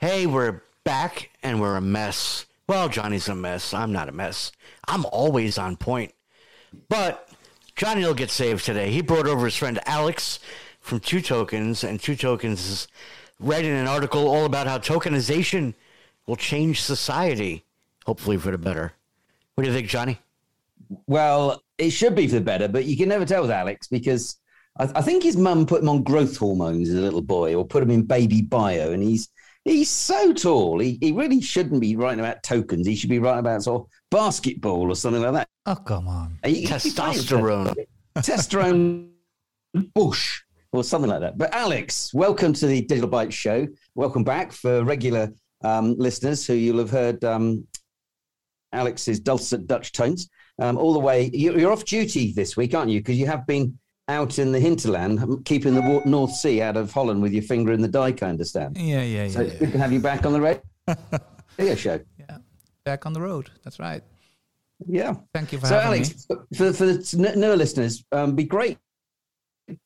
Hey, we're back and we're a mess. Well, Johnny's a mess. I'm not a mess. I'm always on point. But Johnny will get saved today. He brought over his friend Alex from Two Tokens, and Two Tokens is writing an article all about how tokenization will change society, hopefully for the better. What do you think, Johnny? Well, it should be for the better, but you can never tell with Alex because I, I think his mum put him on growth hormones as a little boy, or put him in baby bio, and he's he's so tall. He he really shouldn't be writing about tokens. He should be writing about sort of basketball or something like that. Oh come on, He- Testosterone. testosterone bush or something like that. But Alex, welcome to the Digital Byte Show. Welcome back for regular um, listeners who you'll have heard um, Alex's dulcet Dutch tones um, all the way. You're off duty this week, aren't you? Because you have been out in the hinterland, keeping the North Sea out of Holland with your finger in the dike. I understand. yeah, yeah, yeah, So it's yeah. good to have you back on the radio show. yeah. Back on the road. That's right. Yeah. Thank you for So, Alex, me. for, for the newer listeners, um, be great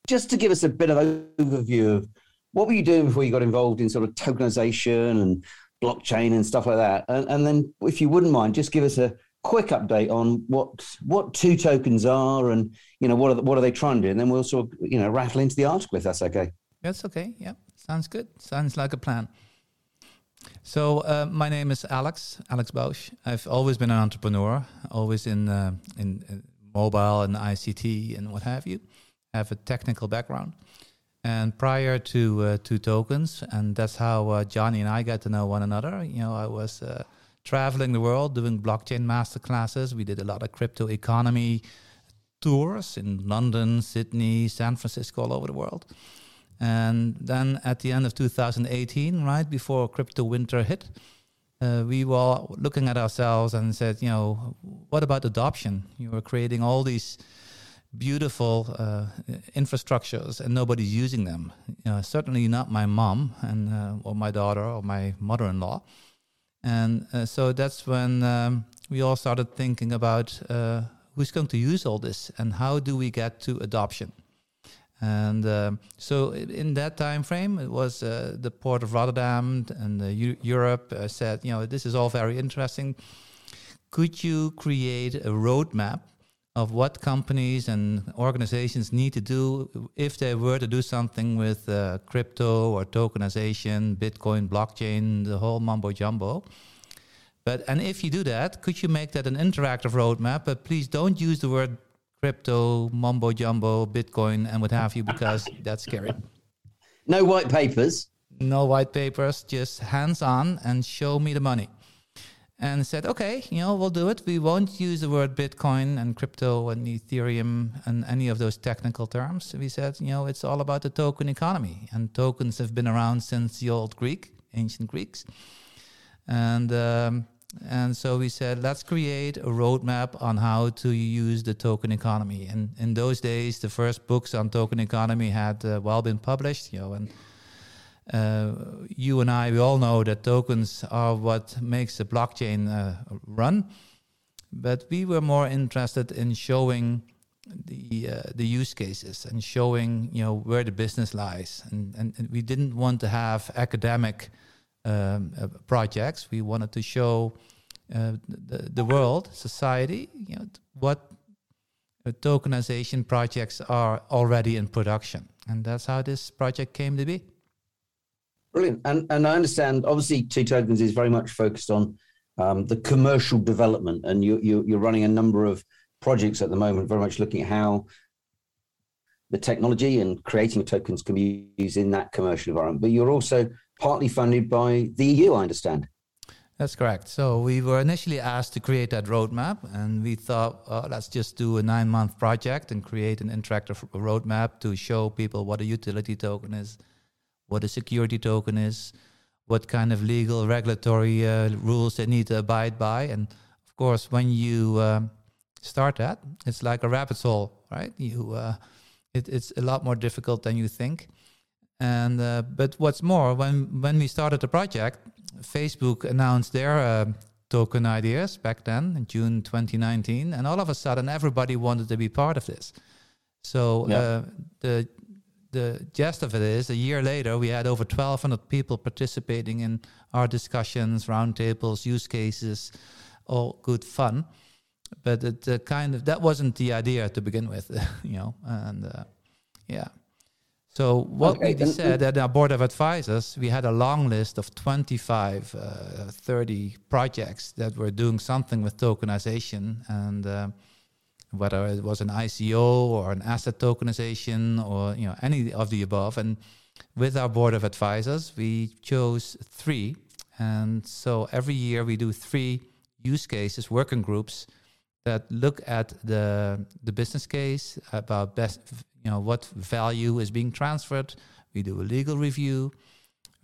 just to give us a bit of overview of what were you doing before you got involved in sort of tokenization and blockchain and stuff like that, and, and then if you wouldn't mind, just give us a quick update on what what two tokens are and you know what are the, what are they trying to do, and then we'll sort of you know rattle into the article if that's okay. That's okay. Yeah, sounds good. Sounds like a plan. So uh, my name is Alex, Alex Bausch. I've always been an entrepreneur, always in uh, in, in mobile and ICT and what have you. I have a technical background, and prior to uh, two tokens, and that's how uh, Johnny and I got to know one another. You know, I was uh, traveling the world doing blockchain master classes. We did a lot of crypto economy tours in London, Sydney, San Francisco, all over the world. And then at the end of 2018, right before crypto winter hit, uh, we were looking at ourselves and said, you know, what about adoption? You were creating all these beautiful uh, infrastructures and nobody's using them. You know, certainly not my mom and uh, or my daughter or my mother-in-law. And uh, so that's when um, we all started thinking about uh, who's going to use all this and how do we get to adoption. And um, so in that time frame, it was uh, the port of Rotterdam and uh, Europe uh, said, you know, this is all very interesting. Could you create a roadmap of what companies and organizations need to do if they were to do something with uh, crypto or tokenization, Bitcoin, blockchain, the whole mumbo jumbo? But and if you do that, could you make that an interactive roadmap? But please don't use the word crypto, mumbo jumbo, Bitcoin, and what have you, because that's scary. No white papers. No white papers, just hands on and show me the money. And said, okay, you know, we'll do it. We won't use the word Bitcoin and crypto and Ethereum and any of those technical terms. We said, you know, it's all about the token economy. And tokens have been around since the old Greek, ancient Greeks. And um, and so we said, let's create a roadmap on how to use the token economy. And in those days, the first books on token economy had uh, well been published, you know, and uh, you and I, we all know that tokens are what makes the blockchain uh, run. But we were more interested in showing the uh, the use cases and showing you know where the business lies, and and, and we didn't want to have academic um, uh, projects. We wanted to show uh, the the world, society, you know what tokenization projects are already in production, and that's how this project came to be. Brilliant. And and I understand. Obviously, Two Tokens is very much focused on um, the commercial development, and you, you you're running a number of projects at the moment, very much looking at how the technology and creating tokens can be used in that commercial environment. But you're also partly funded by the EU, I understand. That's correct. So we were initially asked to create that roadmap, and we thought, oh, let's just do a nine-month project and create an interactive roadmap to show people what a utility token is, what a security token is, what kind of legal regulatory uh, rules they need to abide by, and of course, when you um, start that, it's like a rabbit hole, right? You, uh, it, it's a lot more difficult than you think. And uh, but what's more, when when we started the project, Facebook announced their uh, token ideas back then in June 2019, and all of a sudden everybody wanted to be part of this. So Yeah. uh, the the gist of it is a year later we had over 1200 people participating in our discussions roundtables use cases all good fun but it uh, kind of that wasn't the idea to begin with you know and uh, yeah so what okay. we said at our board of advisors we had a long list of 25 uh, 30 projects that were doing something with tokenization and uh, whether it was an ICO or an asset tokenization or you know any of the above. And with our board of advisors, we chose three. And so every year we do three use cases, working groups that look at the the business case about best you know what value is being transferred. We do a legal review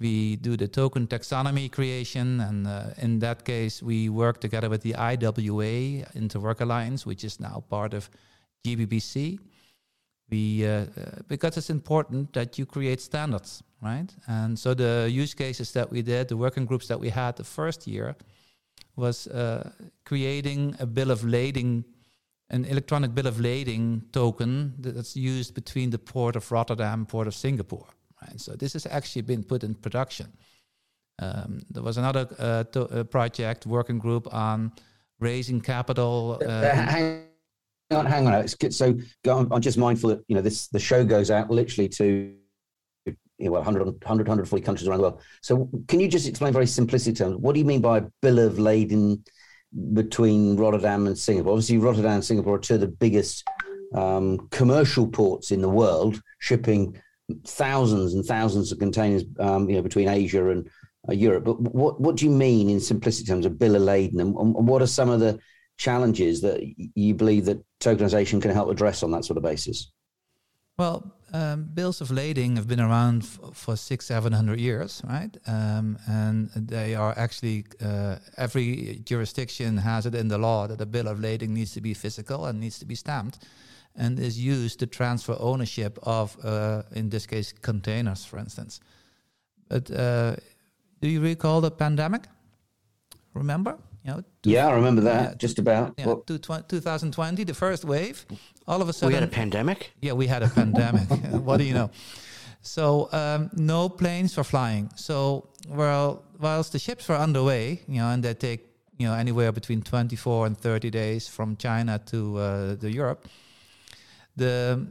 we do the token taxonomy creation, and uh, in that case, we work together with the IWA Interwork Alliance, which is now part of GBBC. We uh, uh, because it's important that you create standards, right? And so the use cases that we did, the working groups that we had the first year, was uh, creating a bill of lading an electronic bill of lading token that's used between the port of Rotterdam, port of Singapore. Right? So this has actually been put in production. Um, there was another uh, to, uh, project working group on raising capital. Uh, uh hang on, hang on. So I'm just mindful that you know this. The show goes out literally to you know, 100, 100, 140 countries around the world. So can you just explain very simplistic terms? What do you mean by bill of lading between Rotterdam and Singapore? Obviously, Rotterdam and Singapore are two of the biggest um, commercial ports in the world, shipping thousands and thousands of containers, um, you know, between Asia and uh, Europe. But what what do you mean in simplistic terms of bill of lading, and, and what are some of the challenges that you believe that tokenization can help address on that sort of basis? Well, um, bills of lading have been around f- for six, seven hundred years, right? Um, and they are actually uh, every jurisdiction has it in the law that a bill of lading needs to be physical and needs to be stamped and is used to transfer ownership of, uh, in this case, containers, for instance. But uh, do you recall the pandemic? Remember? You know, two, yeah, I remember that. Yeah, just about. Yeah, well, 2020, the first wave. All of a sudden, we had a pandemic. Yeah, we had a pandemic. what do you know? So um, no planes were flying. So well, whilst the ships were underway, you know, and they take you know anywhere between 24 and 30 days from China to uh, to Europe the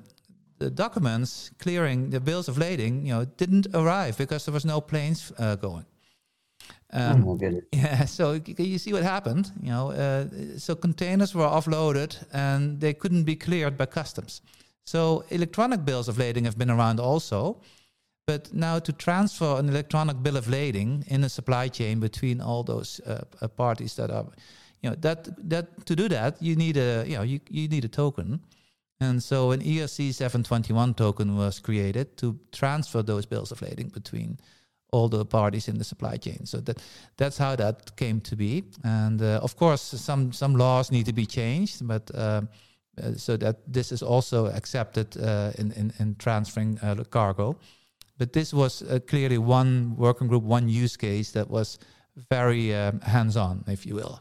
the documents clearing the bills of lading, you know, didn't arrive because there was no planes uh, going. Um, oh, yeah, so you see what happened. You know, uh, so containers were offloaded and they couldn't be cleared by customs. So electronic bills of lading have been around also, but now to transfer an electronic bill of lading in a supply chain between all those uh, uh parties that are, you know, that that to do that you need a you know you, you need a token. And so an ERC 721 token was created to transfer those bills of lading between all the parties in the supply chain. So that that's how that came to be. And uh, of course, some some laws need to be changed, but uh, uh, so that this is also accepted uh, in, in, in transferring uh, cargo. But this was uh, clearly one working group, one use case that was very um, hands-on, if you will.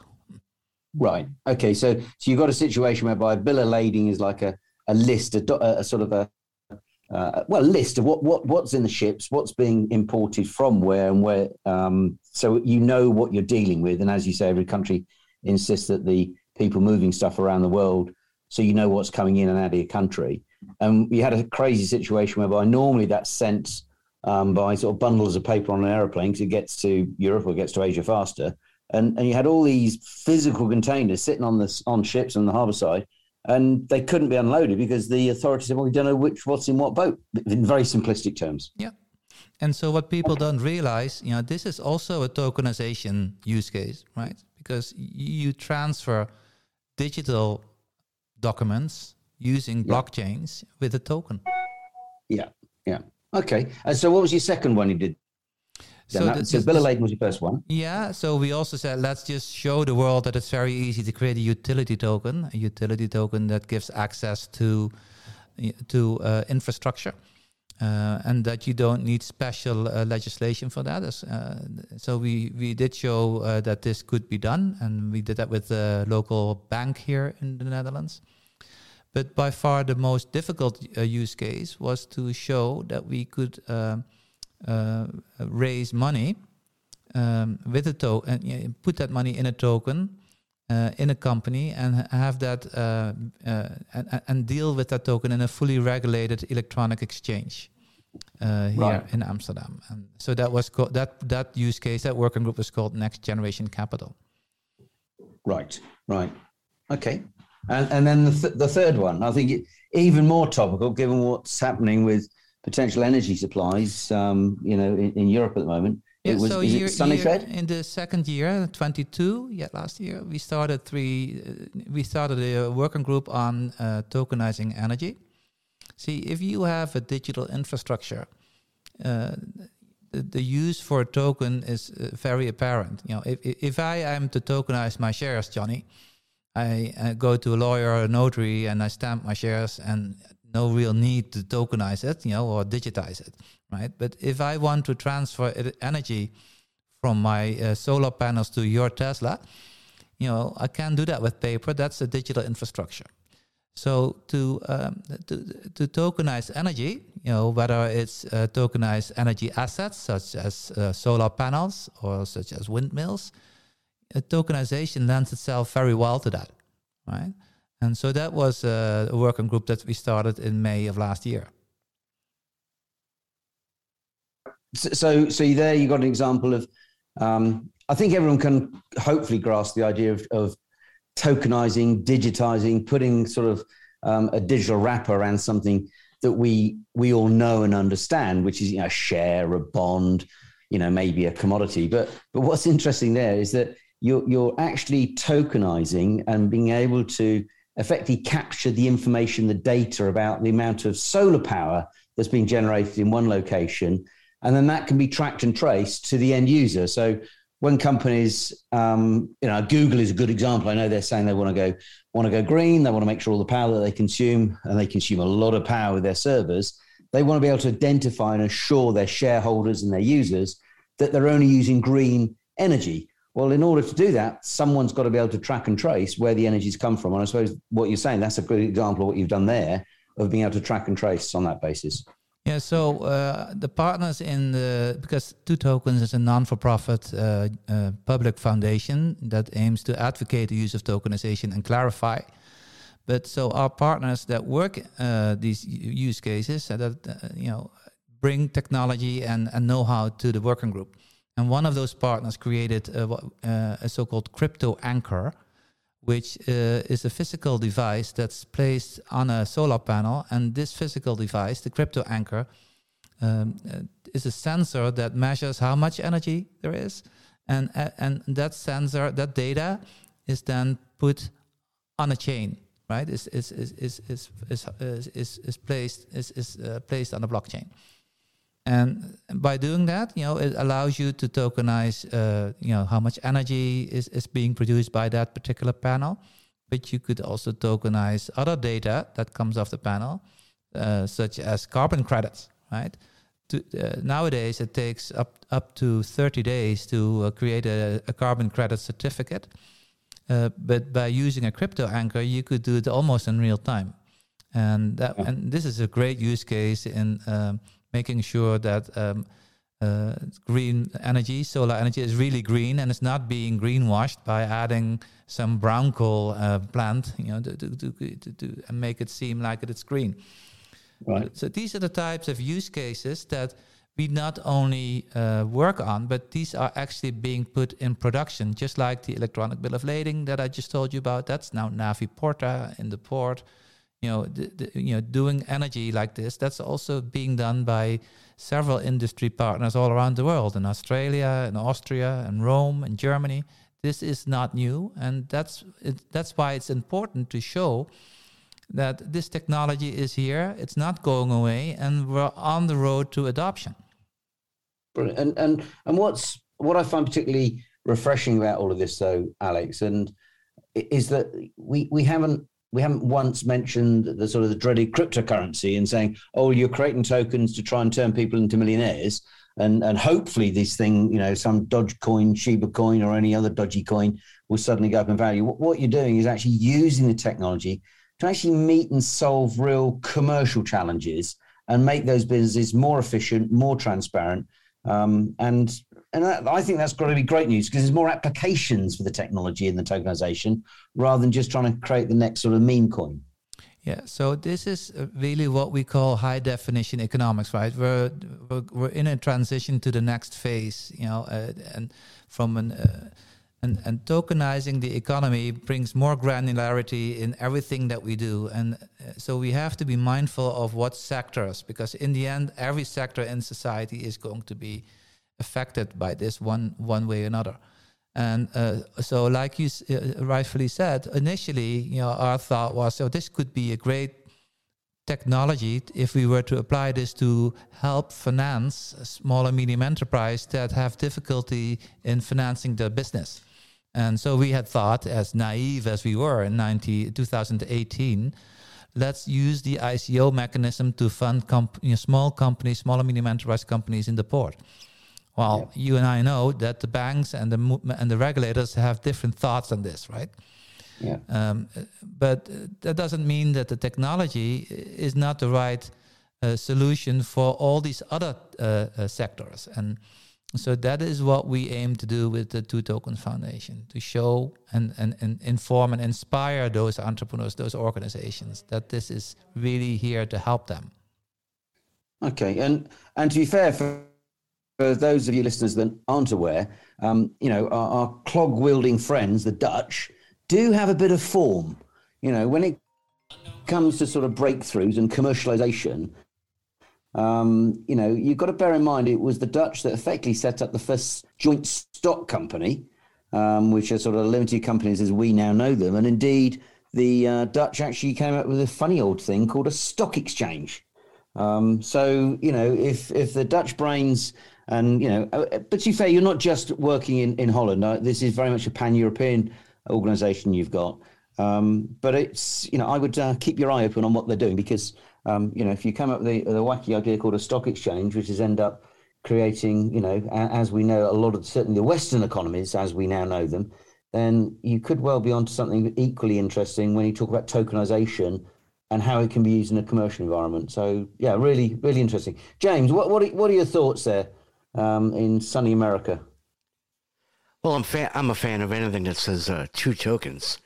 Right. Okay. So so you've got a situation whereby bill of lading is like a a list, a, a sort of a uh, well, list of what, what what's in the ships, what's being imported from where and where, um, so you know what you're dealing with. And as you say, every country insists that the people moving stuff around the world, so you know what's coming in and out of your country. And we had a crazy situation whereby normally that's sent um, by sort of bundles of paper on an aeroplane because it gets to Europe or gets to Asia faster. And, and you had all these physical containers sitting on the on ships on the harbour side, and they couldn't be unloaded because the authorities said, "Well, we don't know which what's in what boat." In very simplistic terms. Yeah. And so what people don't realize, you know, this is also a tokenization use case, right? Because you transfer digital documents using yeah. blockchains with a token. Yeah, yeah. Okay. And so what was your second one you did? So, that, the, Bill of Lading was your first one. Yeah. So we also said let's just show the world that it's very easy to create a utility token, a utility token that gives access to to uh, infrastructure. Uh, and that you don't need special uh, legislation for that. Uh, so we, we did show uh, that this could be done, and we did that with the local bank here in the Netherlands. But by far the most difficult uh, use case was to show that we could raise money um, with a token and put that money in a token uh, in a company and have that uh, uh, and, and, deal with that token in a fully regulated electronic exchange uh, here right. in Amsterdam. And so that was called that that use case that working group was called Next Generation Capital. Right, right, okay. And and then the, th- the third one, I think, it, even more topical given what's happening with potential energy supplies, um, you know, in, in Europe at the moment yeah, was, so year, year, in the second year, 22, yeah, last year, we started three. Uh, we started a working group on uh, tokenizing energy. See, if you have a digital infrastructure, uh, the, the, use for a token is uh, very apparent. You know, if if I am to tokenize my shares, Johnny, I, I go to a lawyer or a notary and I stamp my shares, and no real need to tokenize it, you know, or digitize it right? But if I want to transfer energy from my uh, solar panels to your Tesla, you know, I can't do that with paper. That's a digital infrastructure. So to um, to, to tokenize energy, you know, whether it's uh, tokenized energy assets such as uh, solar panels or such as windmills, tokenization lends itself very well to that, right? And so that was uh, a working group that we started in May of last year. so so there you got an example of um, I think everyone can hopefully grasp the idea of, of tokenizing, digitizing, putting sort of um, a digital wrapper around something that we we all know and understand, which is you know, a share, a bond, you know, maybe a commodity. But but what's interesting there is that you're you're actually tokenizing and being able to effectively capture the information, the data about the amount of solar power that's being generated in one location and then that can be tracked and traced to the end user. So when companies, um, you know, Google is a good example. I know they're saying they want to go want to go green. They want to make sure all the power that they consume, and they consume a lot of power with their servers. They want to be able to identify and assure their shareholders and their users that they're only using green energy. Well, in order to do that, someone's got to be able to track and trace where the energy's come from. And I suppose what you're saying, that's a good example of what you've done there of being able to track and trace on that basis. Yeah, so uh, the partners in the because Two Tokens is a non-for-profit uh, uh, public foundation that aims to advocate the use of tokenization and clarify. But so our partners that work uh, these use cases uh, that uh, you know bring technology and, and know-how to the working group, and one of those partners created a, a so-called crypto anchor, which uh, is a physical device that's placed on a solar panel. And this physical device, the crypto anchor, um, uh, is a sensor that measures how much energy there is. And, uh, and that sensor, that data, is then put on a chain, right? Is, is, is, is, is, is, is, is placed, is, is uh, placed on a blockchain. And by doing that, you know, it allows you to tokenize, uh, you know, how much energy is, is being produced by that particular panel. But you could also tokenize other data that comes off the panel, uh, such as carbon credits, right? To, uh, nowadays, it takes up up to 30 days to uh, create a, a, carbon credit certificate. Uh, but by using a crypto anchor, you could do it almost in real time. And that, and this is a great use case in um, making sure that um, uh, green energy, solar energy, is really green and it's not being greenwashed by adding some brown coal uh, plant, you know, to, to, to, to, and make it seem like it's green. Right. So these are the types of use cases that we not only uh, work on, but these are actually being put in production, just like the electronic bill of lading that I just told you about. That's now Navi Porta in the port you know, you know, doing energy like this, that's also being done by several industry partners all around the world, in Australia, in Austria, in Rome, in Germany. This is not new, and that's it, that's why it's important to show that this technology is here. It's not going away, and we're on the road to adoption. Brilliant. And and and what's what I find particularly refreshing about all of this, though, Alex, and is that we we haven't we haven't once mentioned the sort of the dreaded cryptocurrency and saying, oh, you're creating tokens to try and turn people into millionaires. And, and hopefully this thing, you know, some Dogecoin, Shiba coin, or any other dodgy coin will suddenly go up in value. What, what you're doing is actually using the technology to actually meet and solve real commercial challenges and make those businesses more efficient, more transparent. Um, and and that, I think that's got to be great news because there's more applications for the technology in the tokenization rather than just trying to create the next sort of meme coin. Yeah, so this is uh, really what we call high definition economics, right? We're we're, we're in a transition to the next phase, you know, uh, and from an uh, and and tokenizing the economy brings more granularity in everything that we do, and uh, so we have to be mindful of what sectors, because in the end, every sector in society is going to be affected by this one one way or another. And uh, so, like you uh, rightfully said, initially, you know, our thought was, so this could be a great technology if we were to apply this to help finance small and medium enterprise that have difficulty in financing their business. And so we had thought, as naive as we were in 90, 2018, let's use the ICO mechanism to fund comp- you know, small companies, small and medium enterprise companies in the port. Well, yeah. you and I know that the banks and the and the regulators have different thoughts on this, right? Yeah. Um, but that doesn't mean that the technology is not the right uh, solution for all these other uh, uh, sectors, and so that is what we aim to do with the Two Tokens Foundation to show and, and, and inform and inspire those entrepreneurs, those organizations that this is really here to help them. Okay, and and to be fair, for for those of you listeners that aren't aware, um, you know, our, our clog wielding friends, the Dutch, do have a bit of form. You know, when it comes to sort of breakthroughs and commercialization, um, you know, you've got to bear in mind it was the Dutch that effectively set up the first joint stock company, um, which are sort of limited companies as we now know them. And indeed, the uh, Dutch actually came up with a funny old thing called a stock exchange. Um, so, you know, if if the Dutch brains and you know, uh, but to be fair, you're not just working in in Holland. Uh, this is very much a pan European organisation you've got. Um, but it's you know, I would uh, keep your eye open on what they're doing because um, you know, if you come up with the, the wacky idea called a stock exchange, which is end up creating, you know, as we know, a lot of certainly the Western economies as we now know them, then you could well be onto something equally interesting when you talk about tokenization and how it can be used in a commercial environment. So yeah, really, really interesting. James, what what are, what are your thoughts there? Um, in sunny America? Well, I'm fan. I'm a fan of anything that says uh, two tokens.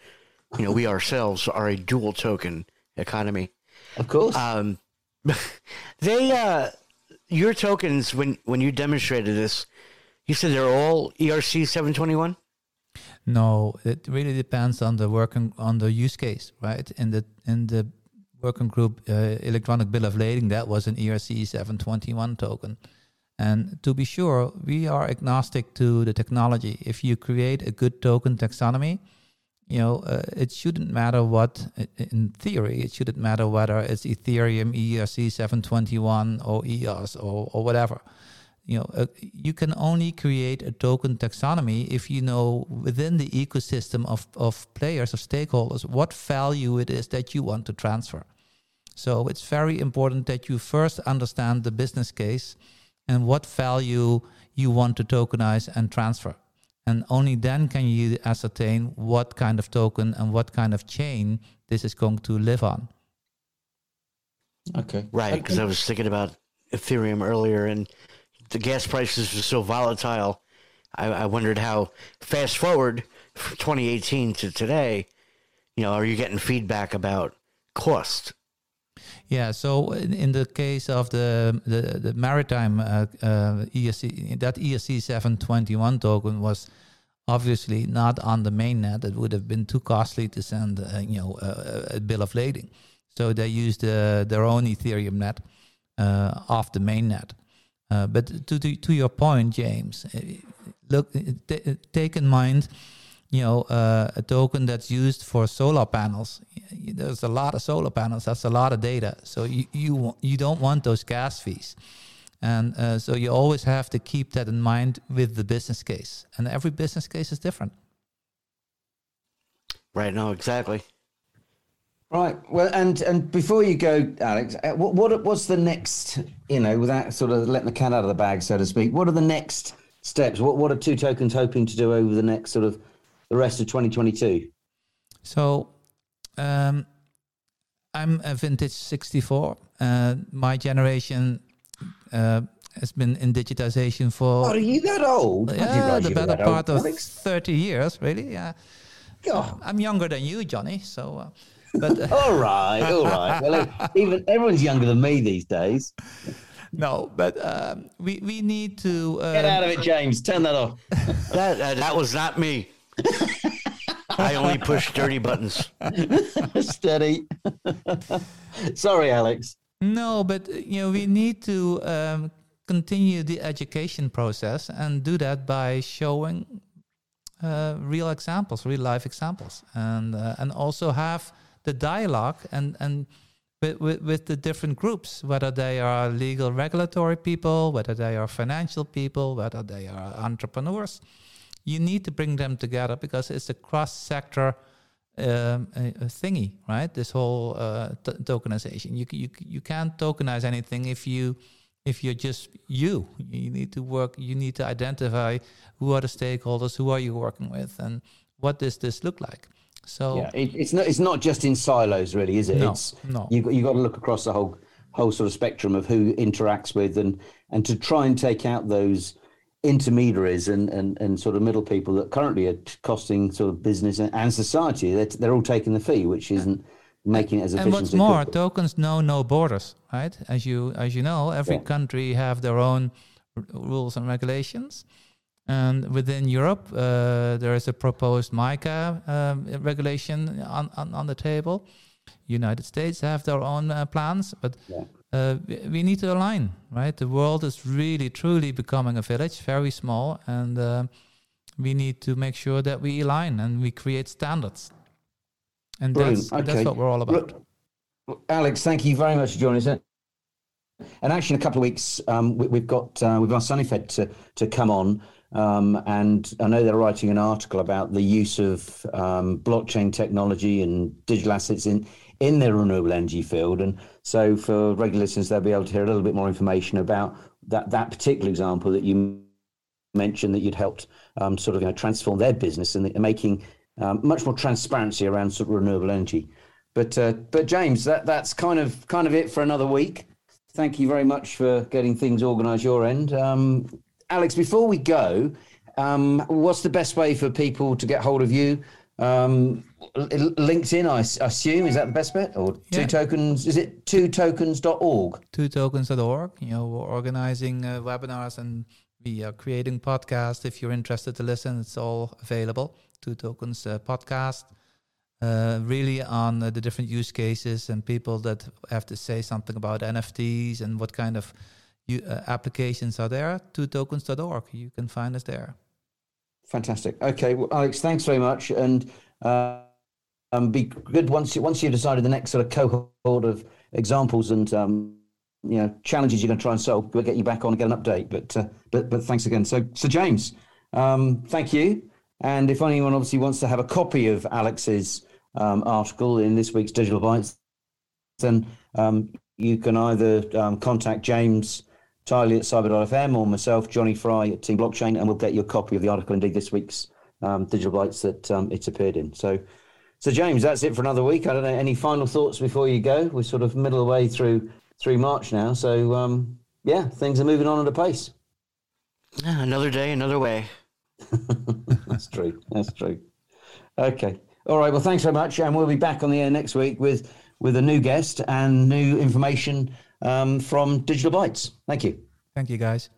You know, we ourselves are a dual token economy. Of course. Um, they uh, your tokens when when you demonstrated this, you said they're all ERC seven twenty one. No, it really depends on the working on the use case, right? In the in the working group uh, electronic bill of lading, that was an ERC seven twenty one token. And to be sure, we are agnostic to the technology. If you create a good token taxonomy, you know, uh, it shouldn't matter what, in theory, it shouldn't matter whether it's Ethereum, ERC 721, or EOS, or, or whatever. You know, uh, you can only create a token taxonomy if you know within the ecosystem of, of players, of stakeholders, what value it is that you want to transfer. So it's very important that you first understand the business case and what value you want to tokenize and transfer. And only then can you ascertain what kind of token and what kind of chain this is going to live on. Okay. Right. Because okay. I was thinking about Ethereum earlier and the gas prices were so volatile. I, I wondered how fast forward from 2018 to today, you know, are you getting feedback about cost? Yeah, so in, in the case of the the, the maritime uh, uh, ERC, that ERC 721 token was obviously not on the mainnet. It would have been too costly to send, uh, you know, a, a, bill of lading. So they used uh, their own Ethereum net uh, off the mainnet. Uh, but to, to to your point, James, look, take in mind you know, uh, a token that's used for solar panels. There's a lot of solar panels. That's a lot of data. So you you you don't want those gas fees, and uh, so you always have to keep that in mind with the business case. And every business case is different. Right. No. Exactly. Right. Well, and and before you go, Alex, uh, what, what what's the next? You know, without sort of letting the cat out of the bag, so to speak. What are the next steps? What what are two tokens hoping to do over the next sort of the rest of 2022? So, um, I'm a vintage 64. Uh, my generation uh, has been in digitization for. Oh, are you that old? Yeah, the better part old. of Alex. 30 years, really. Yeah. God. I'm younger than you, Johnny. So. Uh, but uh, all right, all right. Well, even everyone's younger than me these days. No, but um, we we need to um, get out of it, James. Turn that off. that uh, that was not me. I only push dirty buttons. Steady. Sorry, Alex. No, but you know we need to um, continue the education process and do that by showing uh, real examples, real life examples, and uh, and also have the dialogue and and with, with, with the different groups, whether they are legal regulatory people, whether they are financial people, whether they are entrepreneurs you need to bring them together because it's a cross sector um, thingy, right? This whole uh, t- tokenization. You, you you can't tokenize anything if you if you're just you. You need to work. You need to identify who are the stakeholders, who are you working with, and what does this look like. So yeah, it, it's not it's not just in silos, really, is it? No, it's, no. You you got to look across the whole whole sort of spectrum of who interacts with and and to try and take out those intermediaries and, and, and sort of middle people that currently are costing sort of business and society. They're, they're all taking the fee, which isn't making it as efficient. And what's more, tokens know no borders, right? As you as you know, every yeah. country have their own r- rules and regulations. And within Europe, uh, there is a proposed MiCA um, regulation on, on, on the table. United States have their own uh, plans, but yeah uh, we need to align, right? The world is really, truly becoming a village, very small, and uh, we need to make sure that we align and we create standards. And that's, okay. that's what we're all about. Look, Alex, thank you very much for joining us. And actually, in a couple of weeks, um, we, have got uh, we've asked Sunnyfed to to come on, um, and I know they're writing an article about the use of um, blockchain technology and digital assets in in their renewable energy field. And so for regular listeners, they'll be able to hear a little bit more information about that, that particular example that you mentioned that you'd helped um, sort of you know, transform their business and making um, much more transparency around sort of renewable energy. But uh, but James, that, that's kind of kind of it for another week. Thank you very much for getting things organised your end. Um, Alex, before we go, um, what's the best way for people to get hold of you? Um, LinkedIn, I assume, is that the best bet? Or yeah. two tokens? Is it two tokens.org? Two tokens.org. You know, we're organizing uh, webinars and we are creating podcasts. If you're interested to listen, it's all available. Two tokens uh, podcast. Uh, really on uh, the different use cases and people that have to say something about NFTs and what kind of uh, applications are there. Two tokens.org. You can find us there. Fantastic. Okay, well, Alex, thanks very much, and uh, um, be good once you once you've decided the next sort of cohort of examples and um, you know challenges you're going to try and solve. We'll get you back on and get an update. But uh, but but thanks again. So so James, um, thank you. And if anyone obviously wants to have a copy of Alex's um, article in this week's Digital Bytes, then um, you can either um, contact James Tiley at Cyber.fm or myself, Johnny Fry at Team Blockchain, and we'll get you a copy of the article, indeed, this week's Digital Bytes that it's appeared in. So, so James, that's it for another week. I don't know any final thoughts before you go. We're sort of middle of the way through through March now, so um, yeah, things are moving on at a pace. Yeah, another day, another way. that's true. That's true. Okay. All right. Well, thanks so much, and we'll be back on the air next week with with a new guest and new information um, from Digital Bytes. Thank you. Thank you, guys.